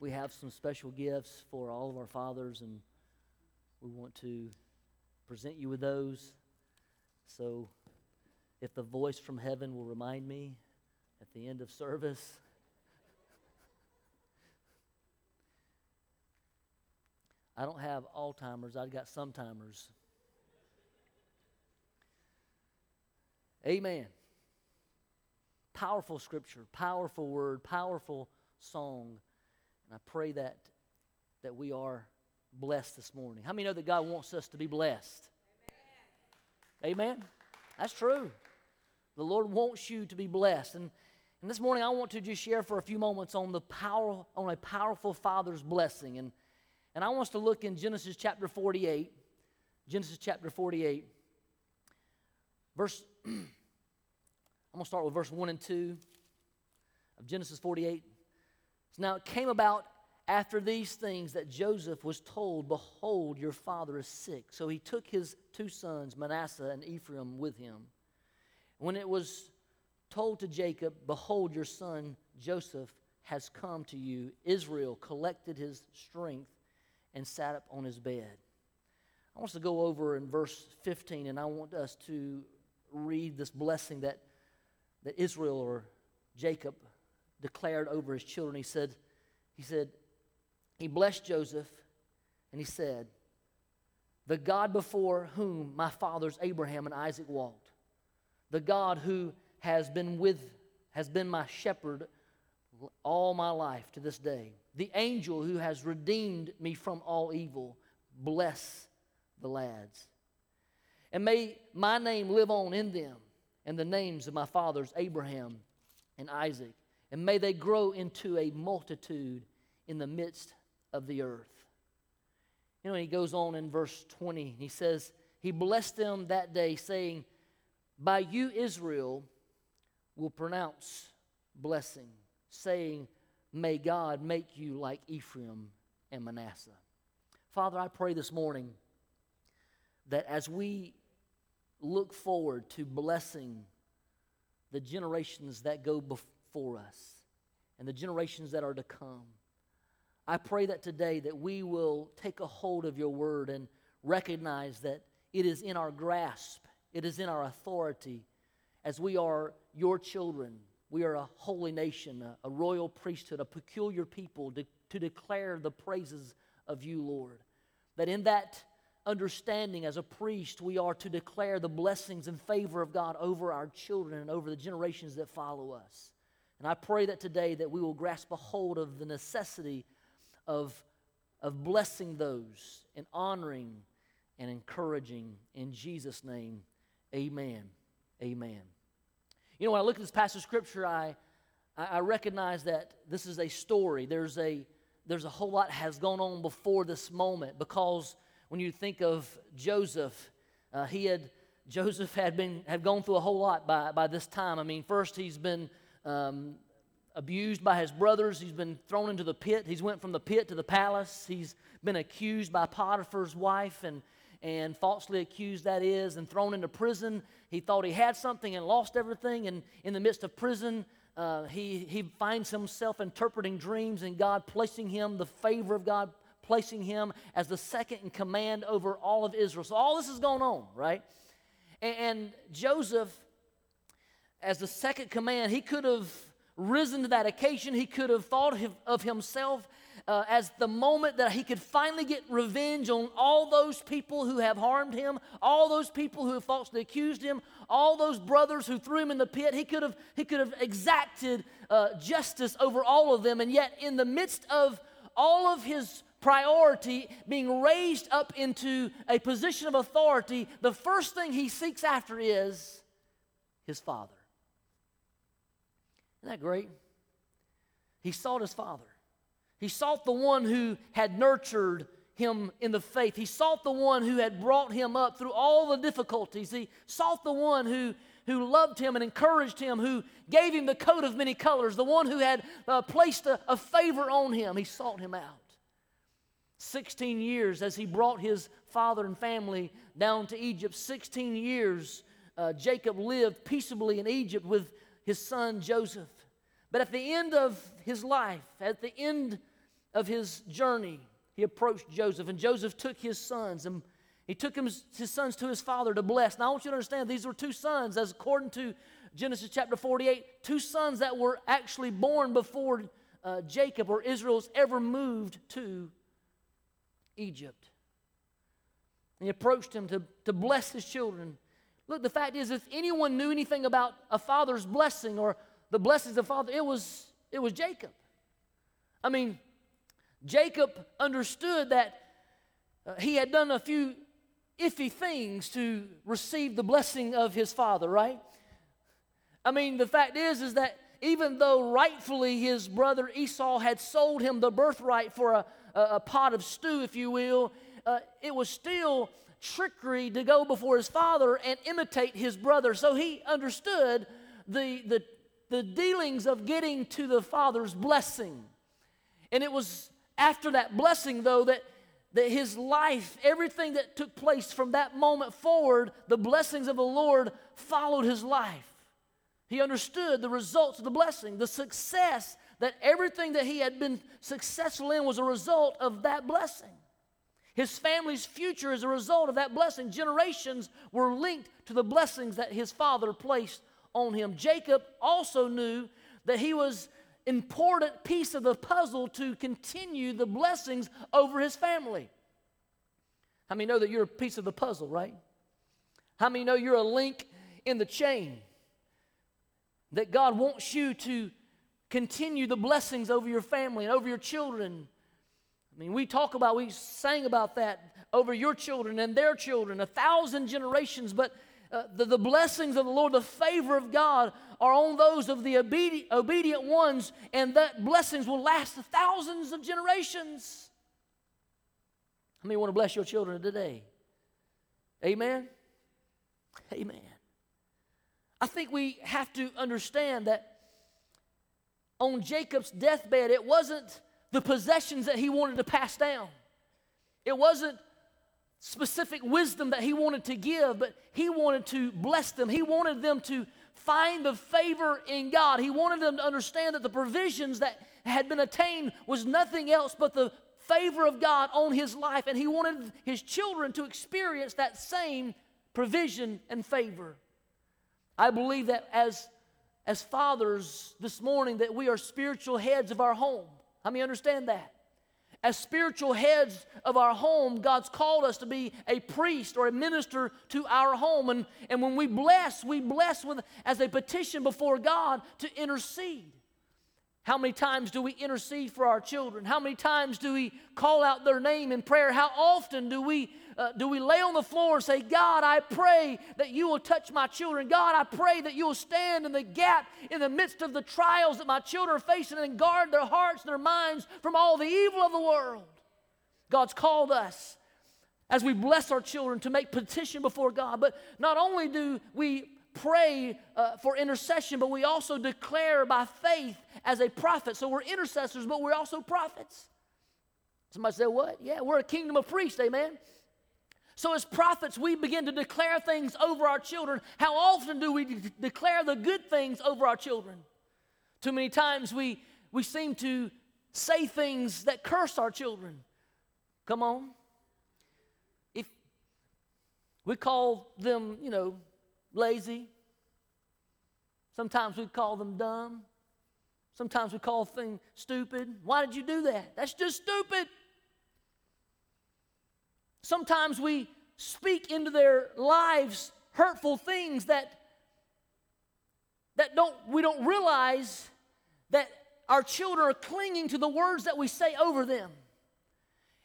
we have some special gifts for all of our fathers, and we want to present you with those. So, if the voice from heaven will remind me at the end of service, I don't have Alzheimer's, I've got some timers. Amen. Powerful scripture, powerful word, powerful song. And I pray that that we are blessed this morning. How many know that God wants us to be blessed? Amen. Amen. That's true. The Lord wants you to be blessed. And, and this morning I want to just share for a few moments on the power on a powerful father's blessing. And and I want us to look in Genesis chapter 48. Genesis chapter 48. Verse, I'm going to start with verse 1 and 2 of Genesis 48. Now it came about after these things that Joseph was told, Behold, your father is sick. So he took his two sons, Manasseh and Ephraim, with him. When it was told to Jacob, Behold, your son Joseph has come to you, Israel collected his strength and sat up on his bed. I want us to go over in verse 15, and I want us to read this blessing that, that Israel or Jacob declared over his children. He said, he said, he blessed Joseph, and he said, The God before whom my fathers Abraham and Isaac walked, the God who has been with, has been my shepherd all my life to this day the angel who has redeemed me from all evil, bless the lads. And may my name live on in them and the names of my fathers, Abraham and Isaac. And may they grow into a multitude in the midst of the earth. You know, he goes on in verse 20, he says, He blessed them that day, saying, By you, Israel, will pronounce blessing, saying, May God make you like Ephraim and Manasseh. Father, I pray this morning that as we look forward to blessing the generations that go before us and the generations that are to come, I pray that today that we will take a hold of your word and recognize that it is in our grasp, it is in our authority as we are your children we are a holy nation, a, a royal priesthood, a peculiar people to declare the praises of you, Lord. That in that understanding as a priest, we are to declare the blessings and favor of God over our children and over the generations that follow us. And I pray that today that we will grasp a hold of the necessity of, of blessing those and honoring and encouraging. In Jesus' name, amen. Amen. You know, when I look at this passage of scripture, I, I recognize that this is a story. There's a, there's a whole lot has gone on before this moment because when you think of Joseph, uh, he had Joseph had been had gone through a whole lot by, by this time. I mean, first he's been um, abused by his brothers. He's been thrown into the pit. He's went from the pit to the palace. He's been accused by Potiphar's wife and and falsely accused, that is, and thrown into prison. He thought he had something and lost everything. And in the midst of prison, uh, he, he finds himself interpreting dreams and God placing him, the favor of God placing him as the second in command over all of Israel. So all this is going on, right? And, and Joseph, as the second command, he could have risen to that occasion. He could have thought of himself uh, as the moment that he could finally get revenge on all those people who have harmed him, all those people who have falsely accused him, all those brothers who threw him in the pit. He could have, he could have exacted uh, justice over all of them. And yet, in the midst of all of his priority being raised up into a position of authority, the first thing he seeks after is his father. That great? He sought his father. He sought the one who had nurtured him in the faith. He sought the one who had brought him up through all the difficulties. He sought the one who, who loved him and encouraged him, who gave him the coat of many colors, the one who had uh, placed a, a favor on him. He sought him out. 16 years as he brought his father and family down to Egypt, 16 years uh, Jacob lived peaceably in Egypt with his son Joseph. But at the end of his life, at the end of his journey, he approached Joseph, and Joseph took his sons and he took his sons to his father to bless. Now, I want you to understand these were two sons, as according to Genesis chapter 48, two sons that were actually born before uh, Jacob or Israel's ever moved to Egypt. And he approached him to, to bless his children. Look, the fact is, if anyone knew anything about a father's blessing or the blessings of father, it was, it was Jacob. I mean, Jacob understood that uh, he had done a few iffy things to receive the blessing of his father, right? I mean, the fact is, is that even though rightfully his brother Esau had sold him the birthright for a, a, a pot of stew, if you will, uh, it was still trickery to go before his father and imitate his brother. So he understood the, the, the dealings of getting to the father's blessing. And it was after that blessing, though, that that his life, everything that took place from that moment forward, the blessings of the Lord followed his life. He understood the results of the blessing, the success that everything that he had been successful in was a result of that blessing. His family's future is a result of that blessing. Generations were linked to the blessings that his father placed on him. Jacob also knew that he was important piece of the puzzle to continue the blessings over his family. How many know that you're a piece of the puzzle, right? How many know you're a link in the chain? That God wants you to continue the blessings over your family and over your children. I mean, we talk about, we sang about that over your children and their children, a thousand generations, but uh, the, the blessings of the Lord, the favor of God are on those of the obedient, obedient ones, and that blessings will last thousands of generations. How many want to bless your children today? Amen? Amen. I think we have to understand that on Jacob's deathbed, it wasn't the possessions that he wanted to pass down. It wasn't specific wisdom that he wanted to give, but he wanted to bless them. He wanted them to find the favor in God. He wanted them to understand that the provisions that had been attained was nothing else but the favor of God on his life, and he wanted his children to experience that same provision and favor. I believe that as as fathers this morning that we are spiritual heads of our home. How many understand that? As spiritual heads of our home, God's called us to be a priest or a minister to our home. And, and when we bless, we bless with, as a petition before God to intercede. How many times do we intercede for our children? How many times do we call out their name in prayer? How often do we uh, do we lay on the floor and say, God, I pray that you will touch my children? God, I pray that you will stand in the gap in the midst of the trials that my children are facing and guard their hearts and their minds from all the evil of the world. God's called us as we bless our children to make petition before God. But not only do we pray uh, for intercession, but we also declare by faith as a prophet. So we're intercessors, but we're also prophets. Somebody say, What? Yeah, we're a kingdom of priests, amen. So, as prophets, we begin to declare things over our children. How often do we de- declare the good things over our children? Too many times we, we seem to say things that curse our children. Come on. If we call them, you know, lazy, sometimes we call them dumb, sometimes we call things stupid. Why did you do that? That's just stupid. Sometimes we speak into their lives hurtful things that that don't we don't realize that our children are clinging to the words that we say over them.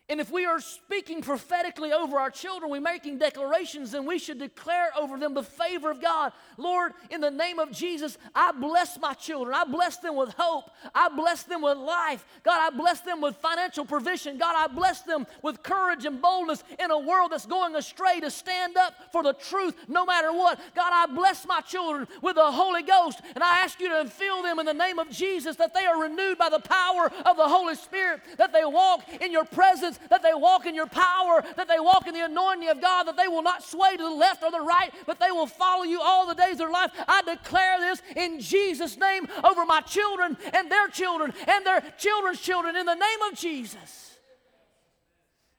And if we are speaking prophetically over our children, we're making declarations, then we should declare over them the favor of God. Lord, in the name of Jesus, I bless my children. I bless them with hope. I bless them with life. God, I bless them with financial provision. God, I bless them with courage and boldness in a world that's going astray to stand up for the truth no matter what. God, I bless my children with the Holy Ghost, and I ask you to fill them in the name of Jesus that they are renewed by the power of the Holy Spirit, that they walk in your presence that they walk in your power, that they walk in the anointing of God, that they will not sway to the left or the right, but they will follow you all the days of their life. I declare this in Jesus' name over my children and their children and their children's children in the name of Jesus.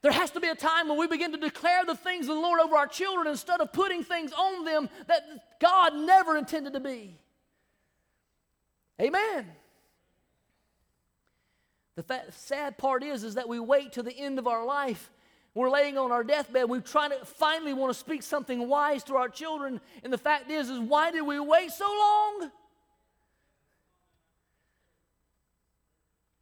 There has to be a time when we begin to declare the things of the Lord over our children instead of putting things on them that God never intended to be. Amen. The sad part is, is that we wait to the end of our life. We're laying on our deathbed. We're trying to finally want to speak something wise to our children. And the fact is, is why did we wait so long?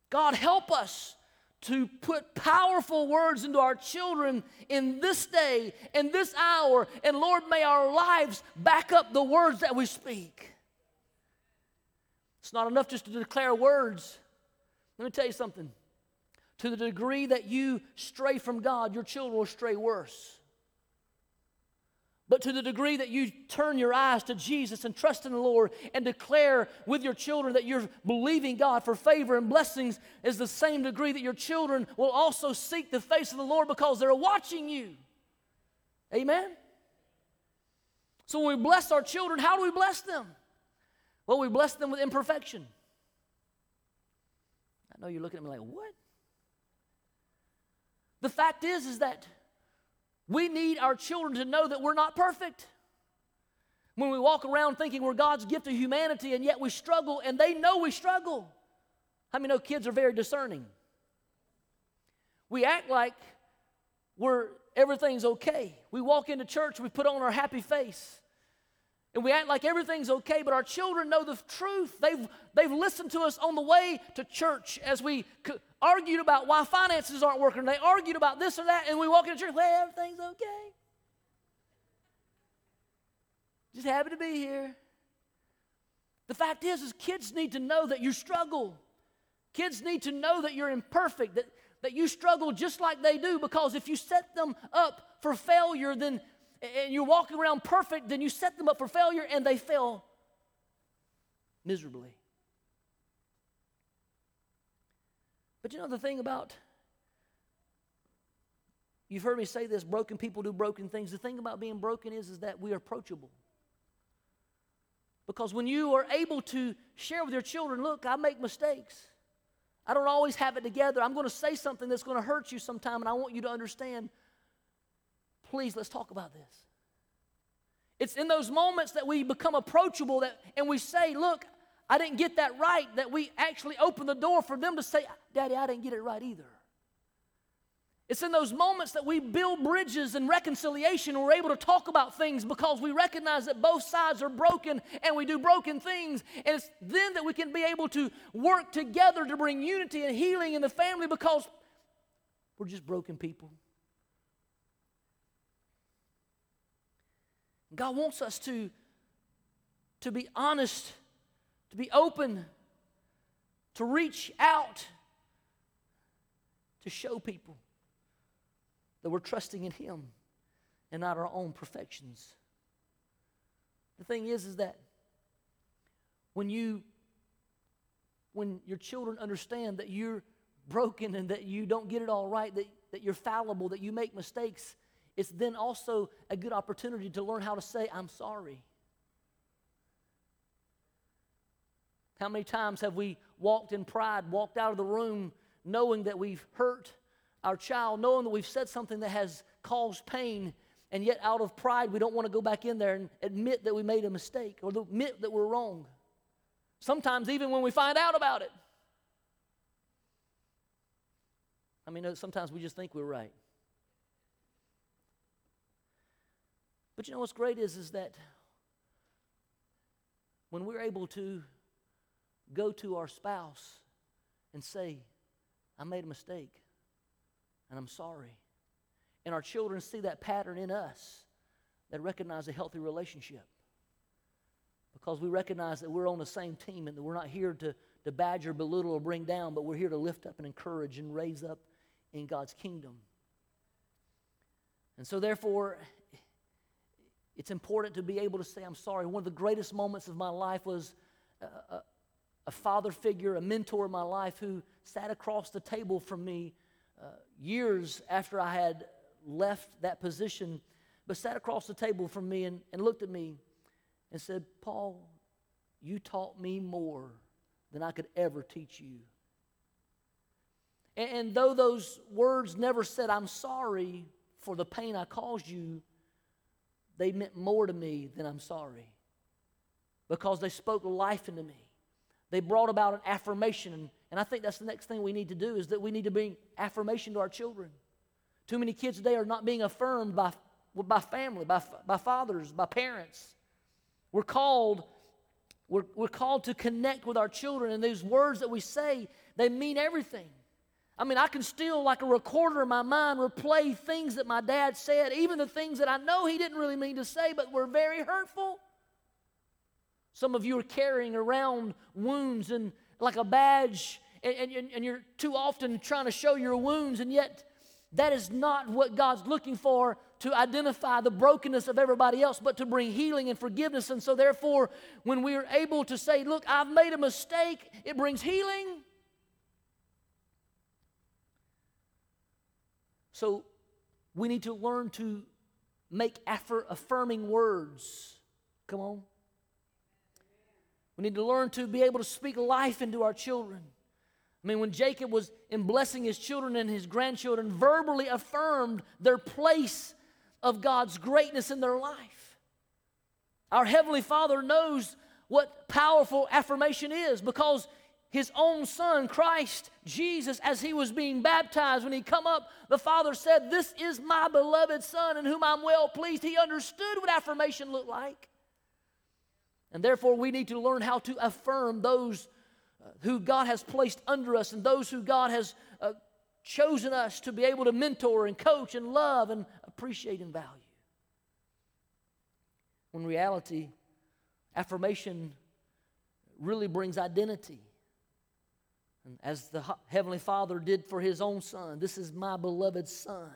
God help us to put powerful words into our children in this day, in this hour. And Lord, may our lives back up the words that we speak. It's not enough just to declare words. Let me tell you something. To the degree that you stray from God, your children will stray worse. But to the degree that you turn your eyes to Jesus and trust in the Lord and declare with your children that you're believing God for favor and blessings, is the same degree that your children will also seek the face of the Lord because they're watching you. Amen? So when we bless our children, how do we bless them? Well, we bless them with imperfection. I know you're looking at me like, what? The fact is, is that we need our children to know that we're not perfect. When we walk around thinking we're God's gift to humanity and yet we struggle and they know we struggle. How many know kids are very discerning? We act like we're everything's okay. We walk into church, we put on our happy face. And we act like everything's okay, but our children know the truth. They've, they've listened to us on the way to church as we argued about why finances aren't working. They argued about this or that, and we walk into church, well, everything's okay. Just happy to be here. The fact is, is kids need to know that you struggle. Kids need to know that you're imperfect, that, that you struggle just like they do, because if you set them up for failure, then and you're walking around perfect, then you set them up for failure and they fail miserably. But you know the thing about, you've heard me say this broken people do broken things. The thing about being broken is, is that we are approachable. Because when you are able to share with your children, look, I make mistakes. I don't always have it together. I'm going to say something that's going to hurt you sometime, and I want you to understand. Please, let's talk about this. It's in those moments that we become approachable that, and we say, Look, I didn't get that right, that we actually open the door for them to say, Daddy, I didn't get it right either. It's in those moments that we build bridges and reconciliation. And we're able to talk about things because we recognize that both sides are broken and we do broken things. And it's then that we can be able to work together to bring unity and healing in the family because we're just broken people. God wants us to, to be honest to be open, to reach out, to show people that we're trusting in Him and not our own perfections. The thing is, is that when you when your children understand that you're broken and that you don't get it all right, that, that you're fallible, that you make mistakes, it's then also a good opportunity to learn how to say, I'm sorry. How many times have we walked in pride, walked out of the room knowing that we've hurt our child, knowing that we've said something that has caused pain, and yet out of pride we don't want to go back in there and admit that we made a mistake or admit that we're wrong. Sometimes even when we find out about it. I mean, sometimes we just think we're right. But you know what's great is, is that when we're able to go to our spouse and say, I made a mistake and I'm sorry. And our children see that pattern in us that recognize a healthy relationship. Because we recognize that we're on the same team and that we're not here to, to badger, belittle, or bring down, but we're here to lift up and encourage and raise up in God's kingdom. And so, therefore, it's important to be able to say, I'm sorry. One of the greatest moments of my life was uh, a father figure, a mentor in my life who sat across the table from me uh, years after I had left that position, but sat across the table from me and, and looked at me and said, Paul, you taught me more than I could ever teach you. And, and though those words never said, I'm sorry for the pain I caused you, they meant more to me than I'm sorry because they spoke life into me. They brought about an affirmation. And I think that's the next thing we need to do is that we need to bring affirmation to our children. Too many kids today are not being affirmed by, by family, by, by fathers, by parents. We're called, we're, we're called to connect with our children, and these words that we say, they mean everything. I mean, I can still, like a recorder in my mind, replay things that my dad said, even the things that I know he didn't really mean to say, but were very hurtful. Some of you are carrying around wounds and like a badge, and, and, and you're too often trying to show your wounds, and yet that is not what God's looking for to identify the brokenness of everybody else, but to bring healing and forgiveness. And so, therefore, when we are able to say, Look, I've made a mistake, it brings healing. So we need to learn to make affirming words. Come on. We need to learn to be able to speak life into our children. I mean, when Jacob was in blessing his children and his grandchildren, verbally affirmed their place of God's greatness in their life. Our Heavenly Father knows what powerful affirmation is because his own son, Christ Jesus, as he was being baptized, when he come up, the Father said, This is my beloved Son in whom I'm well pleased. He understood what affirmation looked like. And therefore, we need to learn how to affirm those uh, who God has placed under us and those who God has uh, chosen us to be able to mentor and coach and love and appreciate and value. When reality, affirmation really brings identity. And as the Heavenly Father did for his own son, this is my beloved son.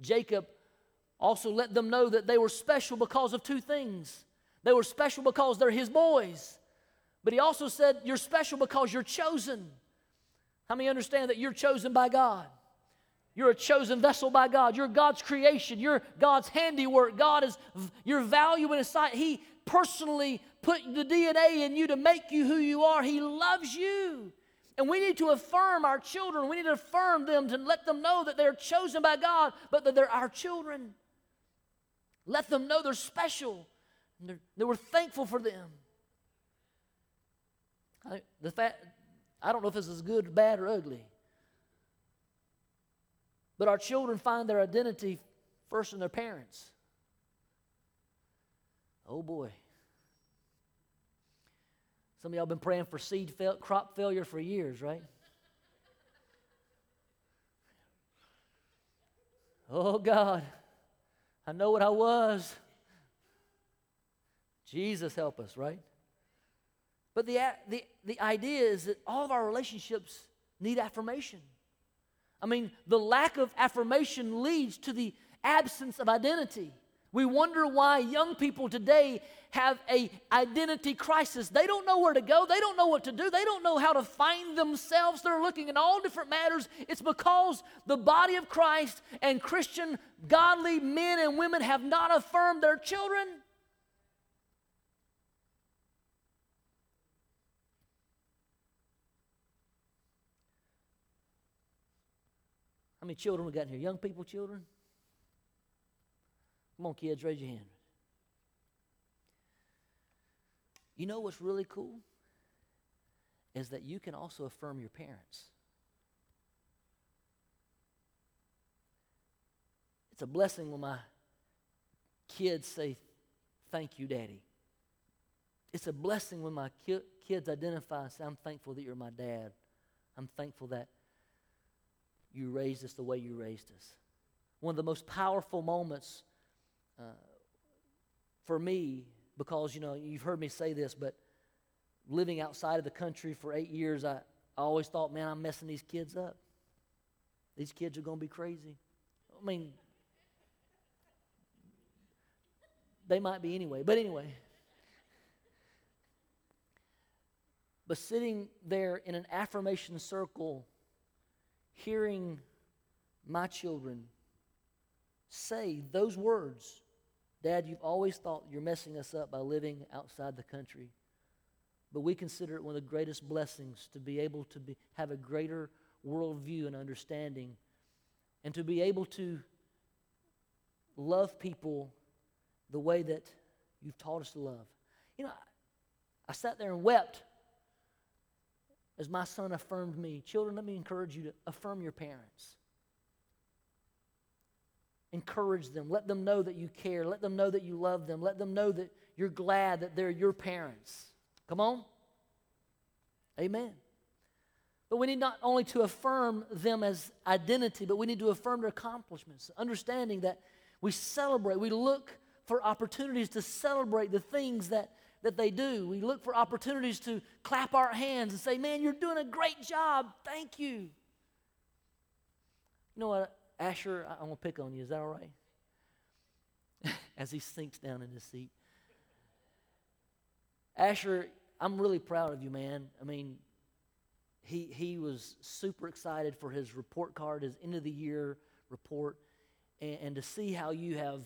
Jacob also let them know that they were special because of two things. They were special because they're his boys. But he also said, You're special because you're chosen. How many understand that you're chosen by God? You're a chosen vessel by God. You're God's creation. You're God's handiwork. God is your value in His sight. He personally put the DNA in you to make you who you are. He loves you. And we need to affirm our children. We need to affirm them to let them know that they're chosen by God, but that they're our children. Let them know they're special. And they were thankful for them. I, the fact, I don't know if this is good, bad, or ugly. But our children find their identity first in their parents. Oh boy. Some of y'all been praying for seed fail, crop failure for years, right? Oh God, I know what I was. Jesus help us, right? But the, the, the idea is that all of our relationships need affirmation. I mean, the lack of affirmation leads to the absence of identity. We wonder why young people today have a identity crisis. They don't know where to go. They don't know what to do. They don't know how to find themselves. They're looking in all different matters. It's because the body of Christ and Christian godly men and women have not affirmed their children. How many children we got in here? Young people, children? Come on, kids, raise your hand. You know what's really cool? Is that you can also affirm your parents. It's a blessing when my kids say, Thank you, Daddy. It's a blessing when my ki- kids identify and say, I'm thankful that you're my dad. I'm thankful that you raised us the way you raised us. One of the most powerful moments uh, for me, because, you know, you've heard me say this, but living outside of the country for eight years, I, I always thought, man, I'm messing these kids up. These kids are going to be crazy. I mean, they might be anyway, but anyway. But sitting there in an affirmation circle, hearing my children say those words Dad, you've always thought you're messing us up by living outside the country. But we consider it one of the greatest blessings to be able to be, have a greater worldview and understanding and to be able to love people the way that you've taught us to love. You know, I, I sat there and wept as my son affirmed me. Children, let me encourage you to affirm your parents. Encourage them. Let them know that you care. Let them know that you love them. Let them know that you're glad that they're your parents. Come on? Amen. But we need not only to affirm them as identity, but we need to affirm their accomplishments, understanding that we celebrate, we look for opportunities to celebrate the things that, that they do. We look for opportunities to clap our hands and say, Man, you're doing a great job. Thank you. You know what, Asher, I, am going to pick on you. Is that all right? As he sinks down in his seat. Asher, I'm really proud of you, man. I mean, he, he was super excited for his report card, his end of the year report, and, and to see how you have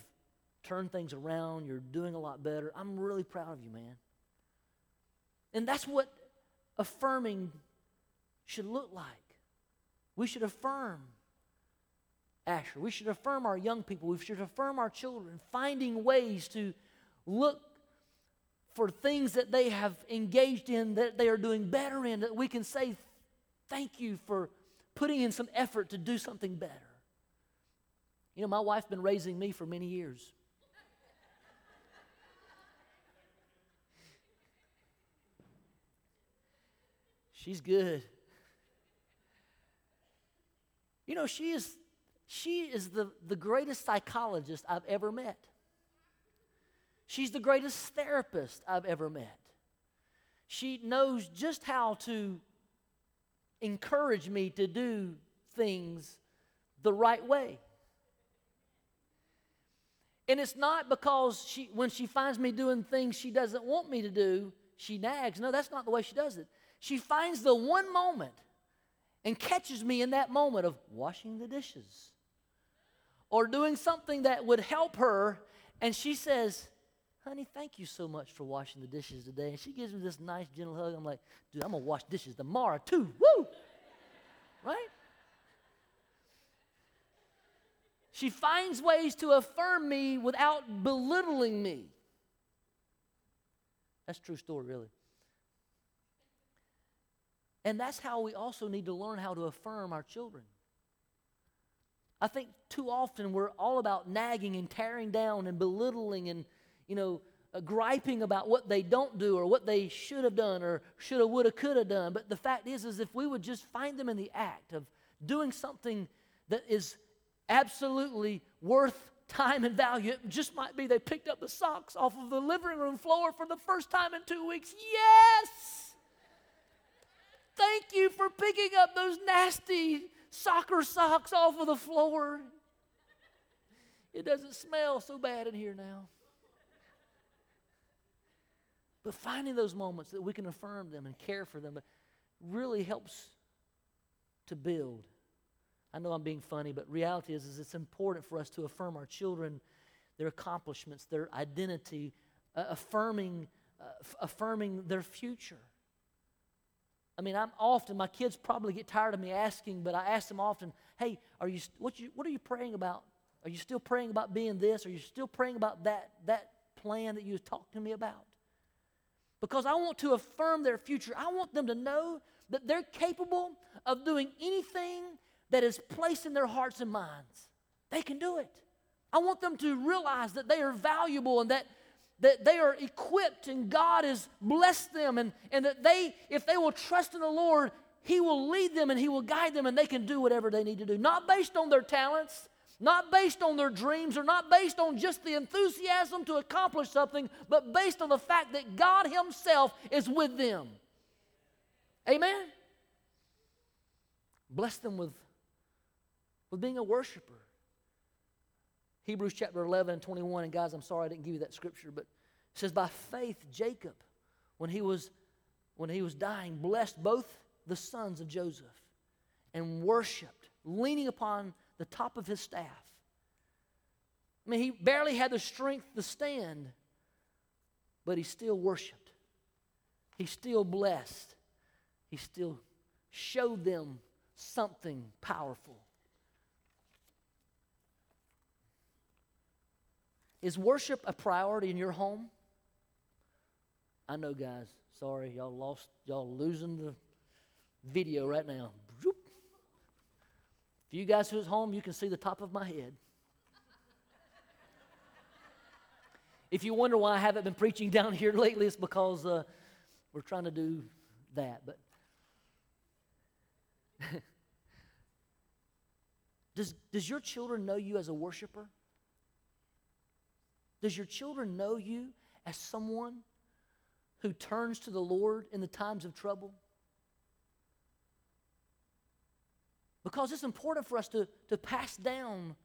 turned things around. You're doing a lot better. I'm really proud of you, man. And that's what affirming should look like. We should affirm Asher. We should affirm our young people. We should affirm our children, finding ways to look for things that they have engaged in that they are doing better in, that we can say, Thank you for putting in some effort to do something better. You know, my wife's been raising me for many years. She's good. You know, she is she is the, the greatest psychologist I've ever met. She's the greatest therapist I've ever met. She knows just how to encourage me to do things the right way. And it's not because she, when she finds me doing things she doesn't want me to do, she nags. No, that's not the way she does it. She finds the one moment and catches me in that moment of washing the dishes or doing something that would help her. And she says, Honey, thank you so much for washing the dishes today. And she gives me this nice, gentle hug. I'm like, Dude, I'm going to wash dishes tomorrow too. Woo! Right? She finds ways to affirm me without belittling me. That's true story, really. And that's how we also need to learn how to affirm our children. I think too often we're all about nagging and tearing down and belittling and you know, uh, griping about what they don't do or what they should have done or shoulda, woulda, coulda done. But the fact is, is if we would just find them in the act of doing something that is absolutely worth time and value, it just might be they picked up the socks off of the living room floor for the first time in two weeks. Yes! Thank you for picking up those nasty soccer socks off of the floor. It doesn't smell so bad in here now. But finding those moments that we can affirm them and care for them really helps to build. I know I'm being funny, but reality is, is it's important for us to affirm our children, their accomplishments, their identity, uh, affirming, uh, f- affirming their future. I mean, I'm often, my kids probably get tired of me asking, but I ask them often, hey, are you, what, you, what are you praying about? Are you still praying about being this? Are you still praying about that, that plan that you talked to me about? because I want to affirm their future. I want them to know that they're capable of doing anything that is placed in their hearts and minds. They can do it. I want them to realize that they are valuable and that, that they are equipped and God has blessed them and, and that they, if they will trust in the Lord, He will lead them and He will guide them and they can do whatever they need to do. Not based on their talents, not based on their dreams or not based on just the enthusiasm to accomplish something, but based on the fact that God Himself is with them. Amen? Bless them with, with being a worshiper. Hebrews chapter 11 and 21, and guys, I'm sorry I didn't give you that scripture, but it says, By faith, Jacob, when he was, when he was dying, blessed both the sons of Joseph and worshiped, leaning upon the top of his staff. I mean, he barely had the strength to stand, but he still worshiped. He still blessed. He still showed them something powerful. Is worship a priority in your home? I know, guys. Sorry, y'all lost, y'all losing the video right now. For you guys who's home, you can see the top of my head. if you wonder why I haven't been preaching down here lately, it's because uh, we're trying to do that. But does, does your children know you as a worshiper? Does your children know you as someone who turns to the Lord in the times of trouble? Because it's important for us to, to pass down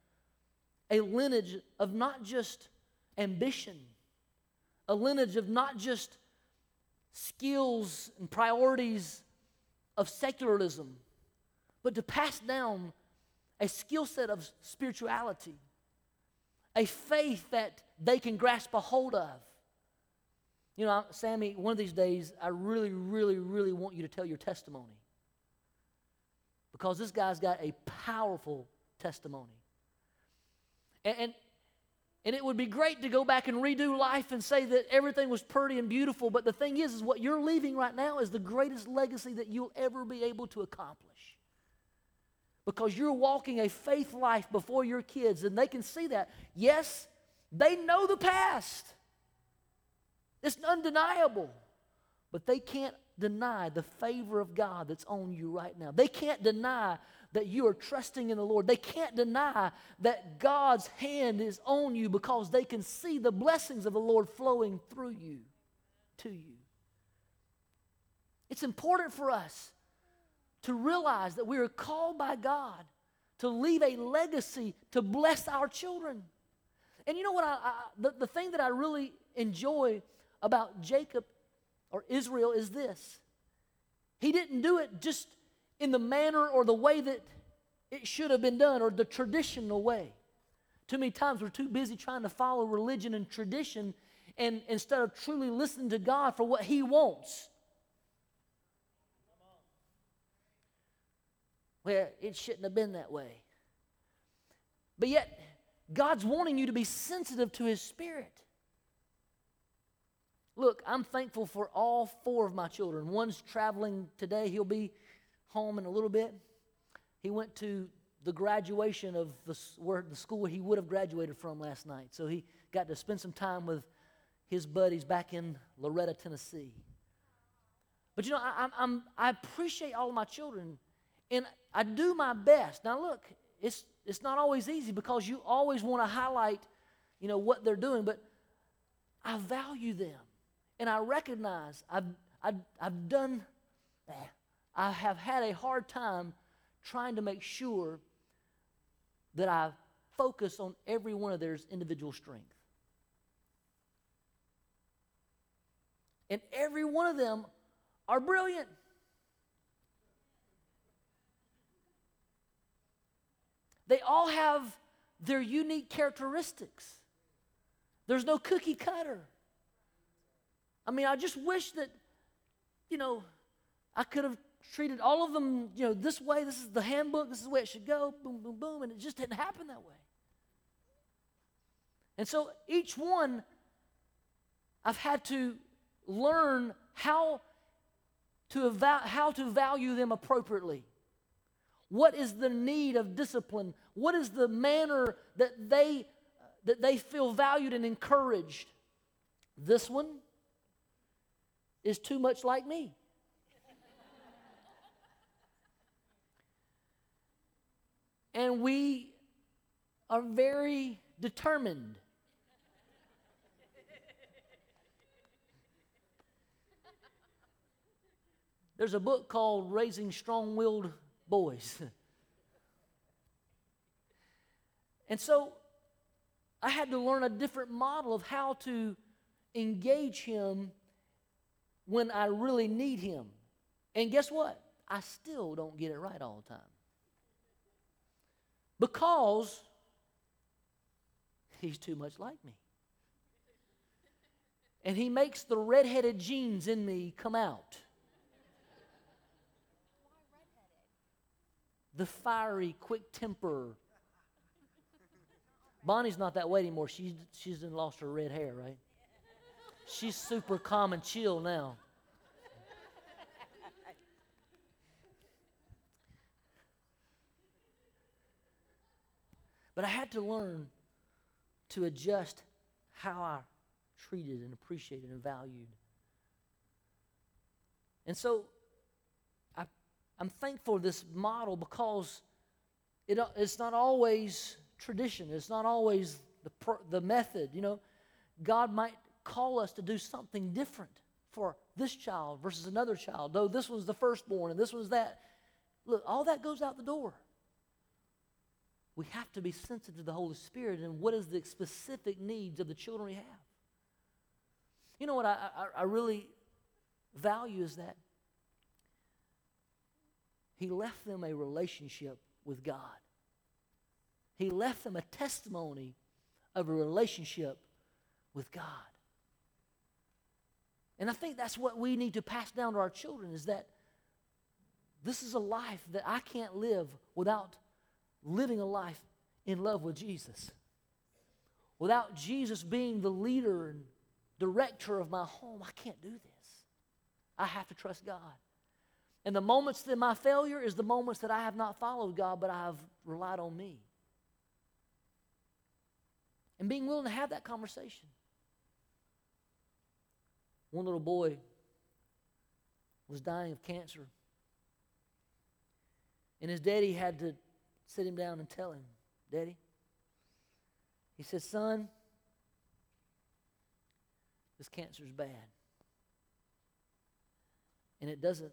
a lineage of not just ambition, a lineage of not just skills and priorities of secularism, but to pass down a skill set of spirituality, a faith that they can grasp a hold of. You know, Sammy, one of these days, I really, really, really want you to tell your testimony. Because this guy's got a powerful testimony. And, and, and, it would be great to go back and redo life and say that everything was pretty and beautiful, but the thing is, is what you're leaving right now is the greatest legacy that you'll ever be able to accomplish. Because you're walking a faith life before your kids, and they can see that. Yes, they know the past. It's undeniable. But they can't deny the favor of God that's on you right now. They can't deny that you are trusting in the Lord. They can't deny that God's hand is on you because they can see the blessings of the Lord flowing through you, to you. It's important for us to realize that we are called by God to leave a legacy to bless our children. And you know what? I, I, the, the thing that I really enjoy about Jacob or Israel is this He didn't do it just in the manner or the way that it should have been done or the traditional way. Too many times we're too busy trying to follow religion and tradition and instead of truly listening to God for what He wants. Well, it shouldn't have been that way. But yet, God's wanting you to be sensitive to His Spirit. Look, I'm thankful for all four of my children. One's traveling today, he'll be home in a little bit. He went to the graduation of the, where, the school he would have graduated from last night. So he got to spend some time with his buddies back in Loretto, Tennessee. But you know, I, I'm, I appreciate all of my children, and I do my best. Now, look, it's it's not always easy because you always want to highlight, you know, what they're doing, but I value them. And I recognize I've, I've, I've done, I have had a hard time trying to make sure that I focus on every one of their individual strength. And every one of them are brilliant. They all have their unique characteristics. There's no cookie cutter. I mean, I just wish that, you know, I could have treated all of them, you know, this way. This is the handbook. This is the way it should go. Boom, boom, boom. And it just didn't happen that way. And so each one, I've had to learn how to, eva- how to value them appropriately. What is the need of discipline? What is the manner that they, that they feel valued and encouraged? This one is too much like me. and we are very determined. There's a book called Raising Strong Willed boys. and so I had to learn a different model of how to engage him when I really need him. And guess what? I still don't get it right all the time. because he's too much like me. And he makes the redheaded genes in me come out. The fiery, quick temper. Bonnie's not that way anymore. She's, she's lost her red hair, right? She's super calm and chill now. But I had to learn to adjust how I treated and appreciated and valued. And so I, I'm thankful for this model because it, it's not always tradition, it's not always the, the method. You know, God might call us to do something different for this child versus another child. Though this one's the firstborn and this one's that. Look, all that goes out the door we have to be sensitive to the Holy Spirit and what is the specific needs of the children we have. You know what I, I, I really value is that he left them a relationship with God. He left them a testimony of a relationship with God. And I think that's what we need to pass down to our children is that this is a life that I can't live without living a life in love with Jesus. Without Jesus being the leader and director of my home, I can't do this. I have to trust God. And the moments that my failure is the moments that I have not followed God, but I have relied on me. And being willing to have that conversation. One little boy was dying of cancer. And his daddy had to sit him down and tell him, Daddy, he said, Son, this cancer is bad. And it doesn't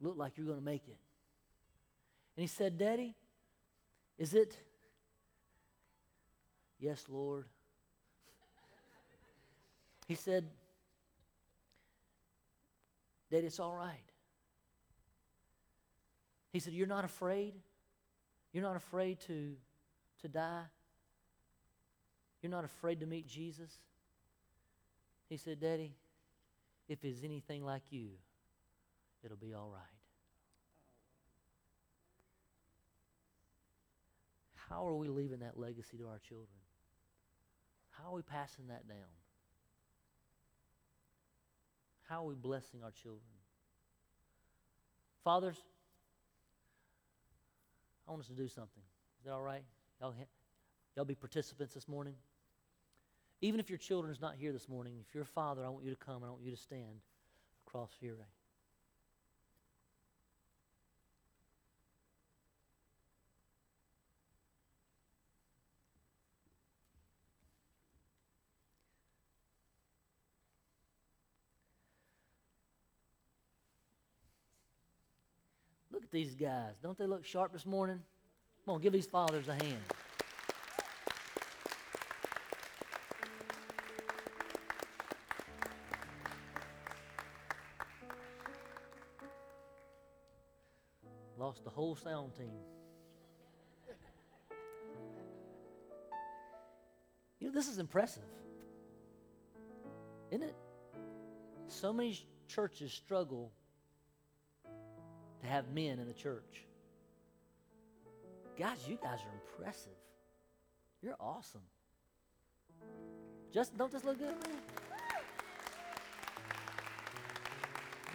look like you're going to make it. And he said, Daddy, is it? Yes, Lord. he said, Daddy, it's all right. He said, You're not afraid? You're not afraid to, to die? You're not afraid to meet Jesus? He said, Daddy, if it's anything like you, it'll be all right. How are we leaving that legacy to our children? How are we passing that down? How are we blessing our children? Fathers, I want us to do something. Is that all right? Y'all, y'all be participants this morning? Even if your children's not here this morning, if you're a father, I want you to come and I want you to stand across here. These guys. Don't they look sharp this morning? Come on, give these fathers a hand. Lost the whole sound team. You know, this is impressive. Isn't it? So many churches struggle to have men in the church. Guys, you guys are impressive. You're awesome. Just don't this look good?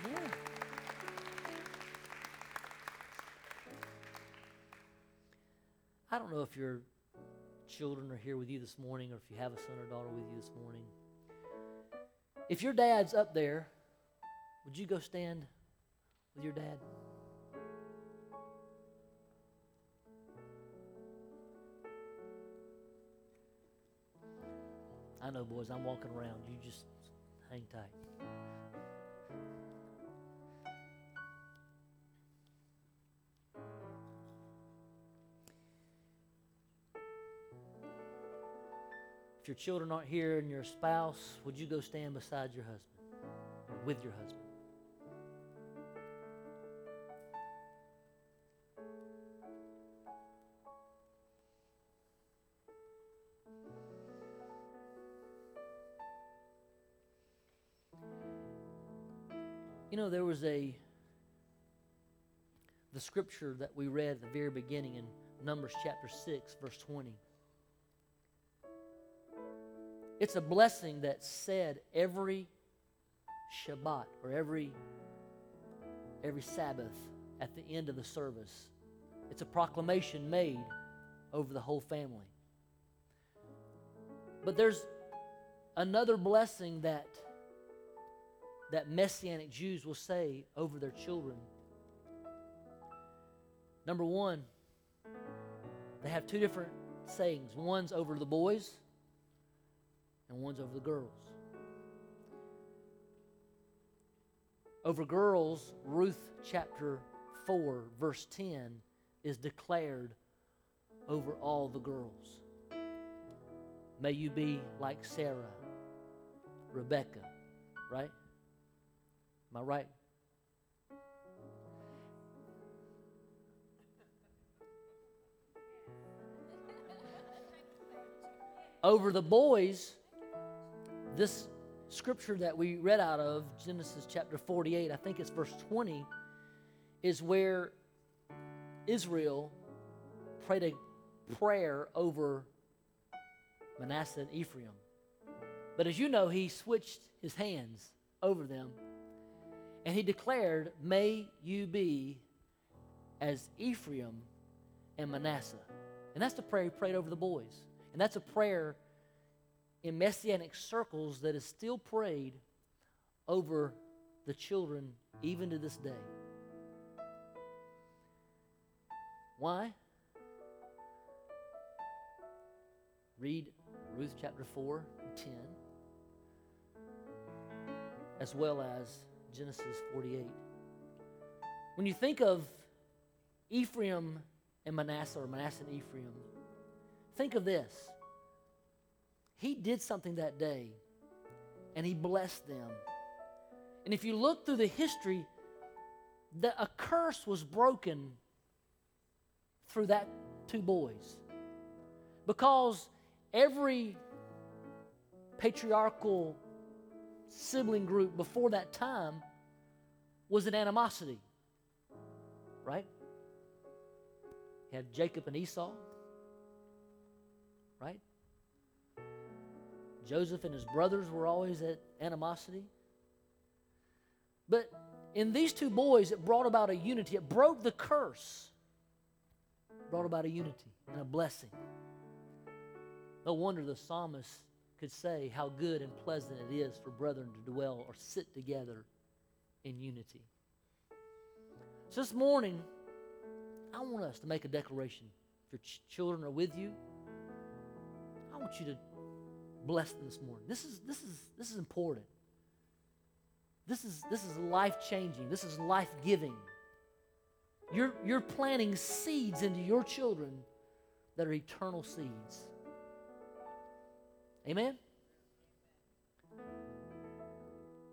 Yeah. I don't know if your children are here with you this morning or if you have a son or daughter with you this morning. If your dad's up there, would you go stand with your dad? I know, boys, I'm walking around. You just hang tight. If your children aren't here and your spouse, would you go stand beside your husband with your husband? You know, there was a the scripture that we read at the very beginning in Numbers chapter 6, verse 20. It's a blessing that's said every Shabbat or every every Sabbath at the end of the service. It's a proclamation made over the whole family. But there's another blessing that that messianic Jews will say over their children. Number 1, they have two different sayings. One's over the boys and one's over the girls. Over girls, Ruth chapter 4, verse 10 is declared over all the girls. May you be like Sarah, Rebecca, right? Am I right? Over the boys, this scripture that we read out of, Genesis chapter 48, I think it's verse 20, is where Israel prayed a prayer over Manasseh and Ephraim. But as you know, he switched his hands over them and he declared, May you be as Ephraim and Manasseh. And that's the prayer he prayed over the boys. And that's a prayer in messianic circles that is still prayed over the children even to this day. Why? Read Ruth chapter 4 and 10, as well as Genesis 48. When you think of Ephraim and Manasseh, or Manasseh and Ephraim, think of this he did something that day and he blessed them. And if you look through the history, that a curse was broken through that two boys. Because every patriarchal sibling group before that time was an animosity. Right? You had Jacob and Esau. Right? Joseph and his brothers were always at animosity. But in these two boys, it brought about a unity. It broke the curse, brought about a unity and a blessing. No wonder the psalmist could say how good and pleasant it is for brethren to dwell or sit together in unity. So this morning, I want us to make a declaration. If your ch- children are with you, I want you to bless them this morning. This is this is this is important. This is this is life changing. This is life giving. You're you're planting seeds into your children that are eternal seeds. Amen.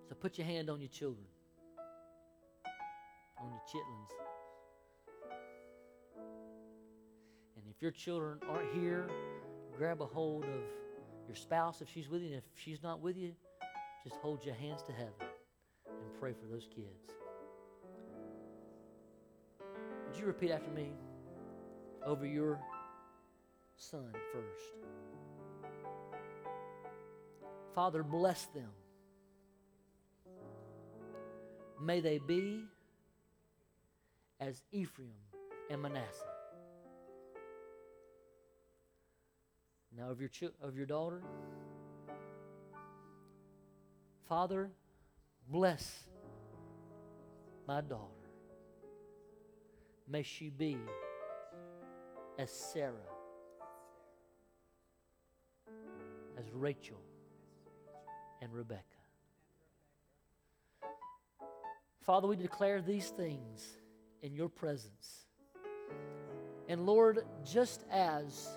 So put your hand on your children, on your chitlins. And if your children aren't here, grab a hold of your spouse if she's with you. And if she's not with you, just hold your hands to heaven and pray for those kids. Would you repeat after me over your son first? Father, bless them. May they be as Ephraim and Manasseh. Now, of your, ch- of your daughter, Father, bless my daughter. May she be as Sarah, as Rachel, and Rebecca. Father, we declare these things in your presence. And Lord, just as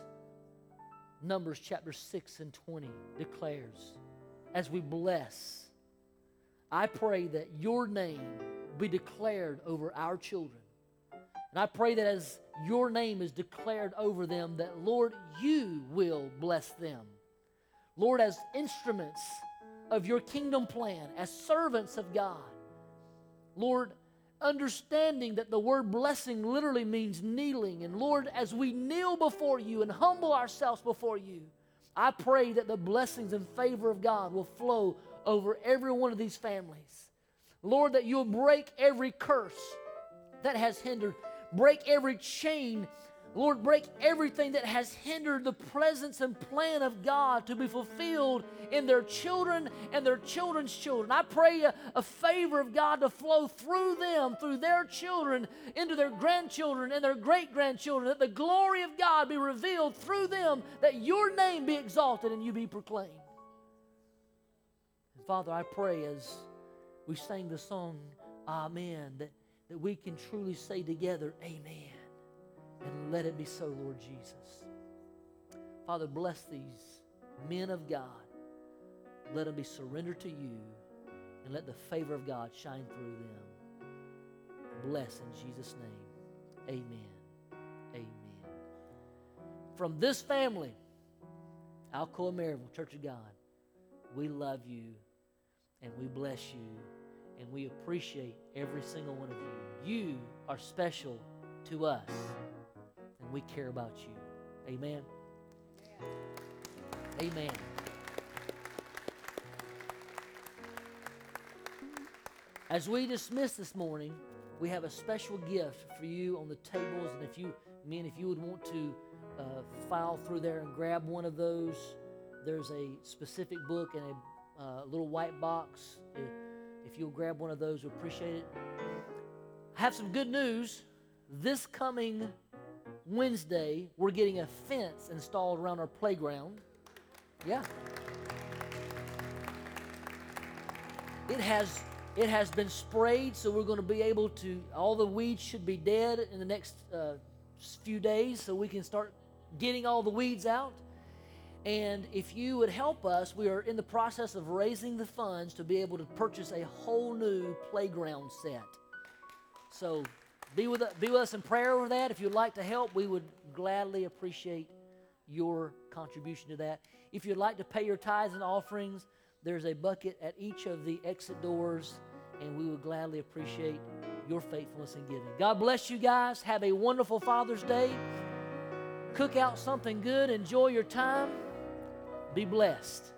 Numbers chapter 6 and 20 declares, as we bless, I pray that your name be declared over our children. And I pray that as your name is declared over them, that Lord, you will bless them. Lord, as instruments of your kingdom plan, as servants of God, Lord, understanding that the word blessing literally means kneeling. And Lord, as we kneel before you and humble ourselves before you, I pray that the blessings and favor of God will flow over every one of these families. Lord, that you'll break every curse that has hindered, break every chain Lord, break everything that has hindered the presence and plan of God to be fulfilled in their children and their children's children. I pray a, a, favor of God to flow through them, through their children, into their grandchildren and their great grandchildren, that the glory of God be revealed through them, that your name be exalted and you be proclaimed. And Father, I pray as we sing the song, Amen, that, that we can truly say together, Amen. And let it be so, Lord Jesus. Father, bless these men of God. Let them be surrendered to you and let the favor of God shine through them. Bless in Jesus' name. Amen. Amen. From this family, Alcoa Maryville Church of God, we love you and we bless you and we appreciate every single one of you. You are special to us we care about you. Amen. Amen. As we dismiss this morning, we have a special gift for you on the tables. And if you, men, if you would want to uh, file through there and grab one of those, there's a specific book and a uh, little white box. If you'll grab one of those, we appreciate it. I have some good news. This coming Wednesday, we're getting a fence installed around our playground. Yeah. It has it has been sprayed, so we're going to be able to. All the weeds should be dead in the next uh, few days, so we can start getting all the weeds out. And if you would help us, we are in the process of raising the funds to be able to purchase a whole new playground set. So be with, be with us in prayer over that. If you'd like to help, we would gladly appreciate your contribution to that. If you'd like to pay your tithes and offerings, there's a bucket at each of the exit doors, and we would gladly appreciate your faithfulness in giving. God bless you guys. Have a wonderful Father's Day. Cook out something good. Enjoy your time. Be blessed.